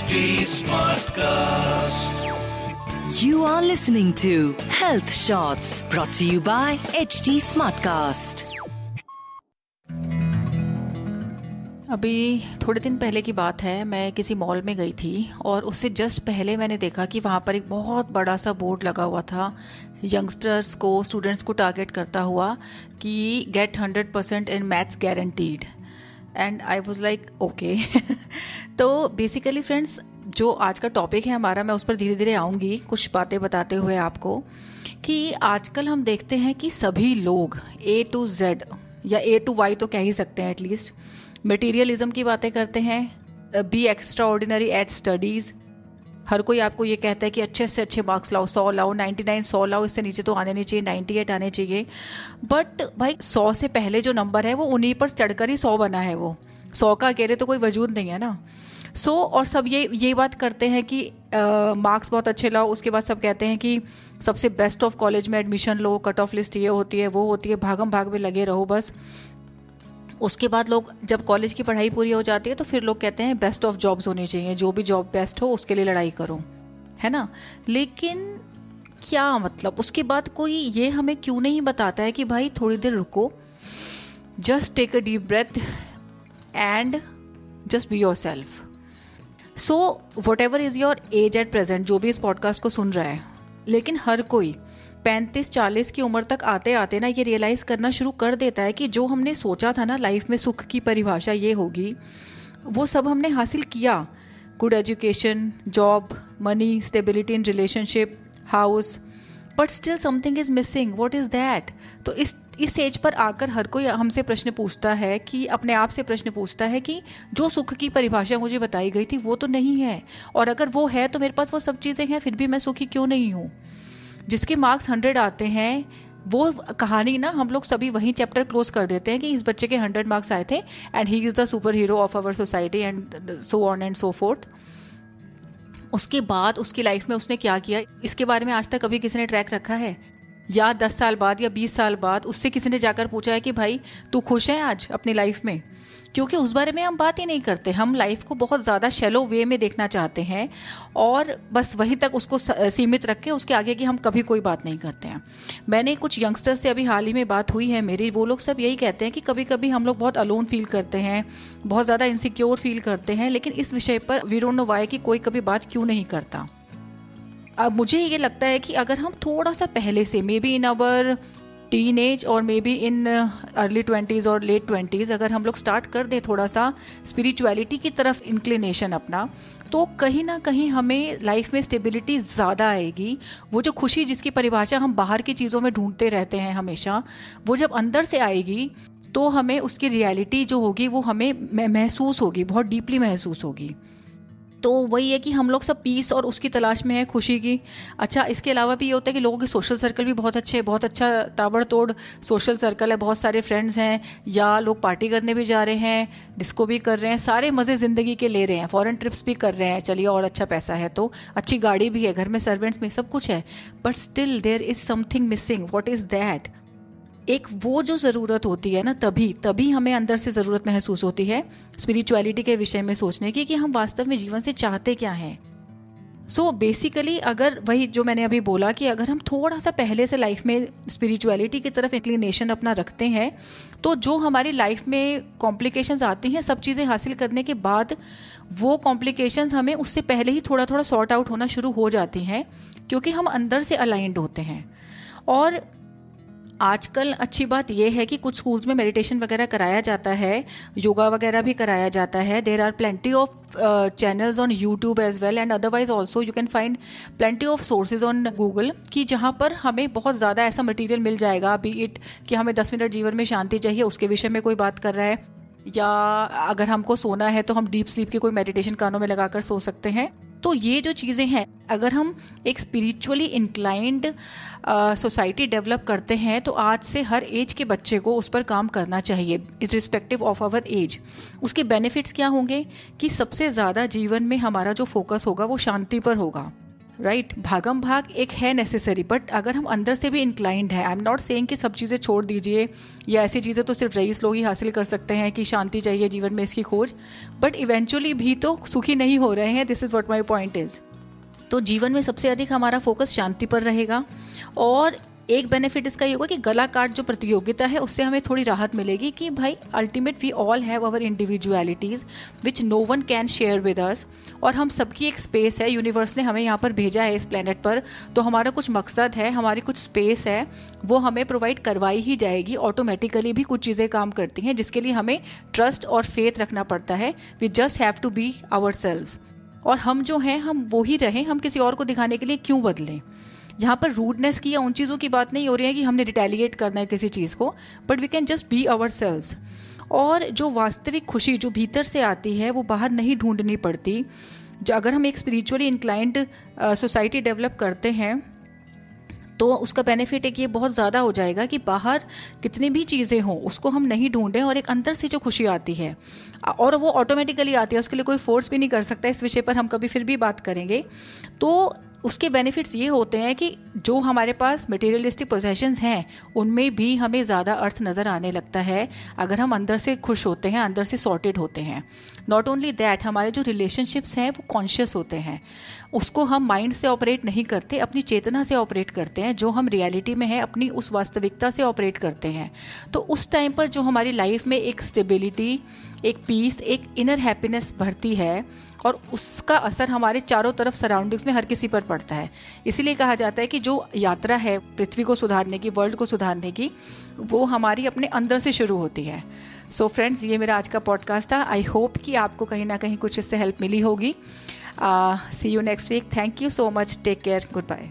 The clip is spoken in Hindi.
HD Smartcast. You are listening to Health Shots brought to you by HT Smartcast. अभी थोड़े दिन पहले की बात है मैं किसी मॉल में गई थी और उससे जस्ट पहले मैंने देखा कि वहाँ पर एक बहुत बड़ा सा बोर्ड लगा हुआ था यंगस्टर्स को स्टूडेंट्स को टारगेट करता हुआ कि get hundred percent in maths guaranteed and I was like okay तो बेसिकली फ्रेंड्स जो आज का टॉपिक है हमारा, मैं उस पर धीरे धीरे आऊँगी, कुछ बातें बताते हुए आपको, कि आजकल हम देखते हैं कि सभी लोग ए टू जेड या ए टू वाई तो कह ही सकते हैं एटलीस्ट मटेरियलिज्म की बातें करते हैं be extraordinary at studies हर कोई आपको ये कहता है कि अच्छे से अच्छे मार्क्स लाओ, सौ लाओ नाइन्टी नाइन सौ लाओ, इससे नीचे तो आने नहीं चाहिए नाइन्टी एट आने चाहिए बट भाई सौ से पहले जो नंबर है, वो उन्हीं पर चढ़कर ही सौ बना है वो। सौ का अकेले तो कोई वजूद नहीं है ना। सो so, और सब ये ये बात करते हैं कि मार्क्स बहुत अच्छे लाओ उसके बाद सब कहते हैं कि सबसे बेस्ट ऑफ़ कॉलेज में एडमिशन लो कट ऑफ़ लिस्ट ये होती है वो होती है भागम भाग में लगे रहो बस। उसके बाद लोग जब कॉलेज की पढ़ाई पूरी हो जाती है तो फिर लोग कहते हैं बेस्ट ऑफ़ जॉब्स होनी चाहिए जो भी जॉब बेस्ट हो उसके लिए लड़ाई करो है ना? लेकिन क्या मतलब? उसके बाद कोई ये हमें क्यों नहीं बताता है कि भाई थोड़ी देर रुको just take a deep breath and just be yourself so whatever is your age at present जो भी इस पॉडकास्ट को सुन रहा है, लेकिन हर कोई पैंतीस, चालीस की उम्र तक आते आते ना ये रियलाइज़ करना शुरू कर देता है कि जो हमने सोचा था ना लाइफ में सुख की परिभाषा ये होगी, वो सब हमने हासिल किया। Good education job money stability in relationship house but still something is missing what is that तो इस इस एज पर आकर हर कोई हमसे प्रश्न पूछता है कि, अपने आप से प्रश्न पूछता है कि, जो सुख की परिभाषा मुझे बताई गई थी, वो तो नहीं है। और अगर वो है तो मेरे पास वो सब चीज़ें हैं, फिर भी मैं सुखी क्यों नहीं हूँ? जिसके मार्क्स हंड्रेड आते हैं, वो कहानी ना, हम लोग सभी वही चैप्टर क्लोज कर देते हैं कि इस बच्चे के हंड्रेड मार्क्स आए थे and he is the super hero of our society and so on and so forth उसके बाद, उसकी लाइफ में उसने क्या किया? इसके बारे में आज तक कभी किसी ने ट्रैक रखा है? या दस साल बाद या बीस साल बाद उससे किसी ने जाकर पूछा है कि भाई, तू खुश है आज अपनी लाइफ में? क्योंकि उस बारे में हम बात ही नहीं करते। हम लाइफ को बहुत ज़्यादा शेलो वे में देखना चाहते हैं और बस वहीं तक उसको सीमित रख के उसके आगे की हम कभी कोई बात नहीं करते हैं। मैंने कुछ यंगस्टर्स से अभी हाल ही में बात हुई है मेरी। वो लोग सब यही कहते हैं कि कभी कभी हम लोग बहुत अलोन फील करते हैं, बहुत ज़्यादा इनसिक्योर फील करते हैं, लेकिन इस विषय पर वी डोंट नो वाई कि कोई कभी बात क्यों नहीं करता। अब मुझे ये लगता है कि अगर हम थोड़ा सा पहले से may be in our teenage और may be in early twenties और लेट ट्वेंटीज़ अगर हम लोग स्टार्ट कर दें थोड़ा सा स्पिरिचुअलिटी की तरफ़ इंक्लिनेशन अपना तो कहीं ना कहीं हमें लाइफ में स्टेबिलिटी ज़्यादा आएगी। वो जो खुशी जिसकी परिभाषा हम बाहर की चीज़ों में ढूंढते रहते हैं हमेशा, वो जब अंदर से आएगी तो हमें उसकी रियलिटी जो होगी, वो हमें महसूस होगी, बहुत डीपली महसूस होगी। तो वही है कि हम लोग सब पीस और उसकी तलाश में है, खुशी की। अच्छा इसके अलावा भी ये होता है कि लोगों के सोशल सर्कल भी बहुत अच्छे हैं, बहुत अच्छा ताबड़तोड़ सोशल सर्कल है। बहुत सारे फ्रेंड्स हैं, या लोग पार्टी करने भी जा रहे हैं डिस्को भी कर रहे हैं, सारे मज़े ज़िंदगी के ले रहे हैं फॉरेन ट्रिप्स भी कर रहे हैं। चलिए, और अच्छा पैसा है तो। अच्छी गाड़ी भी है, घर में सर्वेंट्स में सब कुछ है but still there is something missing what is that एक वो जो ज़रूरत होती है ना तभी तभी हमें अंदर से ज़रूरत महसूस होती है स्पिरिचुअलिटी के विषय में सोचने की कि हम वास्तव में जीवन से चाहते क्या हैं। सो so बेसिकली अगर वही जो मैंने अभी बोला कि अगर हम थोड़ा सा पहले से लाइफ में स्पिरिचुअलिटी की तरफ़ इंक्लिनेशन अपना रखते हैं तो जो हमारी लाइफ में कॉम्प्लिकेशंस आती हैं, सब चीज़ें हासिल करने के बाद वो कॉम्प्लिकेशंस हमें उससे पहले ही थोड़ा थोड़ा सॉर्ट आउट होना शुरू हो जाती हैं, क्योंकि हम अंदर से अलाइंड होते हैं। और आजकल अच्छी बात यह है कि कुछ स्कूल्स में मेडिटेशन वगैरह कराया जाता है योगा वगैरह भी कराया जाता है। There are plenty of channels on YouTube as well and otherwise also you can find plenty of sources on Google कि जहाँ पर हमें बहुत ज़्यादा ऐसा मटीरियल मिल जाएगा। बी इट कि हमें दस मिनट जीवन में शांति चाहिए, उसके विषय में कोई बात कर रहा है। या अगर हमको सोना है तो हम डीप स्लीप की कोई मेडिटेशन कानों में लगाकर सो सकते हैं। तो ये जो चीज़ें हैं, अगर हम एक स्पिरिचुअली इंक्लाइंड सोसाइटी डेवलप करते हैं तो आज से हर एज के बच्चे को उस पर काम करना चाहिए is respective of our age उसके बेनिफिट्स क्या होंगे कि सबसे ज़्यादा जीवन में हमारा जो फोकस होगा वो शांति पर होगा। Right right? भागम भाग एक है नेसेसरी बट अगर हम अंदर से भी इंक्लाइंड है आई एम नॉट सेइंग कि सब चीज़ें छोड़ दीजिए, या ऐसी चीज़ें तो सिर्फ़ रईस लोग ही हासिल कर सकते हैं कि शांति चाहिए जीवन में इसकी खोज बट इवेंचुअली भी तो सुखी नहीं हो रहे हैं this is what my point is तो जीवन में सबसे अधिक हमारा फोकस शांति पर रहेगा, और एक बेनिफिट इसका ये होगा कि गला काट जो प्रतियोगिता है, उससे हमें थोड़ी राहत मिलेगी कि भाई ultimate we all have our individualities which no one can share with us और हम सबकी एक स्पेस है। यूनिवर्स ने हमें यहाँ पर भेजा है इस प्लानट पर तो हमारा कुछ मकसद है, हमारी कुछ स्पेस है, वो हमें प्रोवाइड करवाई ही जाएगी। ऑटोमेटिकली भी कुछ चीज़ें काम करती हैं, जिसके लिए हमें ट्रस्ट और फेथ रखना पड़ता है। We just have to be our और हम जो हैं, हम वो ही रहें, हम किसी और को दिखाने के लिए क्यों बदलें? जहाँ पर रूडनेस की या उन चीज़ों की बात नहीं हो रही है कि हमने रिटेलिएट करना है किसी चीज़ को but we can just be ourselves और जो वास्तविक खुशी जो भीतर से आती है, वो बाहर नहीं ढूंढनी पड़ती। जो अगर हम एक स्पिरिचुअली इंक्लाइंड सोसाइटी डेवलप करते हैं तो उसका बेनिफिट एक ये बहुत ज़्यादा हो जाएगा कि बाहर कितनी भी चीज़ें हों, उसको हम नहीं ढूंढें और एक अंदर से जो खुशी आती है और वो ऑटोमेटिकली आती है, उसके लिए कोई फोर्स भी नहीं कर सकता, इस विषय पर हम कभी फिर भी बात करेंगे। तो उसके बेनिफिट्स ये होते हैं कि जो हमारे पास मटेरियलिस्टिक पोजेशंस हैं, उनमें भी हमें ज़्यादा अर्थ नज़र आने लगता है, अगर हम अंदर से खुश होते हैं, अंदर से सॉर्टेड होते हैं। नॉट ओनली दैट हमारे जो रिलेशनशिप्स हैं, वो कॉन्शियस होते हैं। उसको हम माइंड से ऑपरेट नहीं करते, अपनी चेतना से ऑपरेट करते हैं, जो हम रियलिटी में हैं, अपनी उस वास्तविकता से ऑपरेट करते हैं। तो उस टाइम पर जो हमारी लाइफ में एक स्टेबिलिटी एक पीस एक इनर हैप्पीनेस भरती है, और उसका असर हमारे चारों तरफ़ सराउंडिंग्स में हर किसी पर पड़ता है। इसीलिए कहा जाता है कि जो यात्रा है पृथ्वी को सुधारने की वर्ल्ड को सुधारने की, वो हमारी अपने अंदर से शुरू होती है। सो so फ्रेंड्स ये मेरा आज का पॉडकास्ट था। आई होप कि आपको कहीं ना कहीं कुछ इससे हेल्प मिली होगी। See you next week thank you so much take care good bye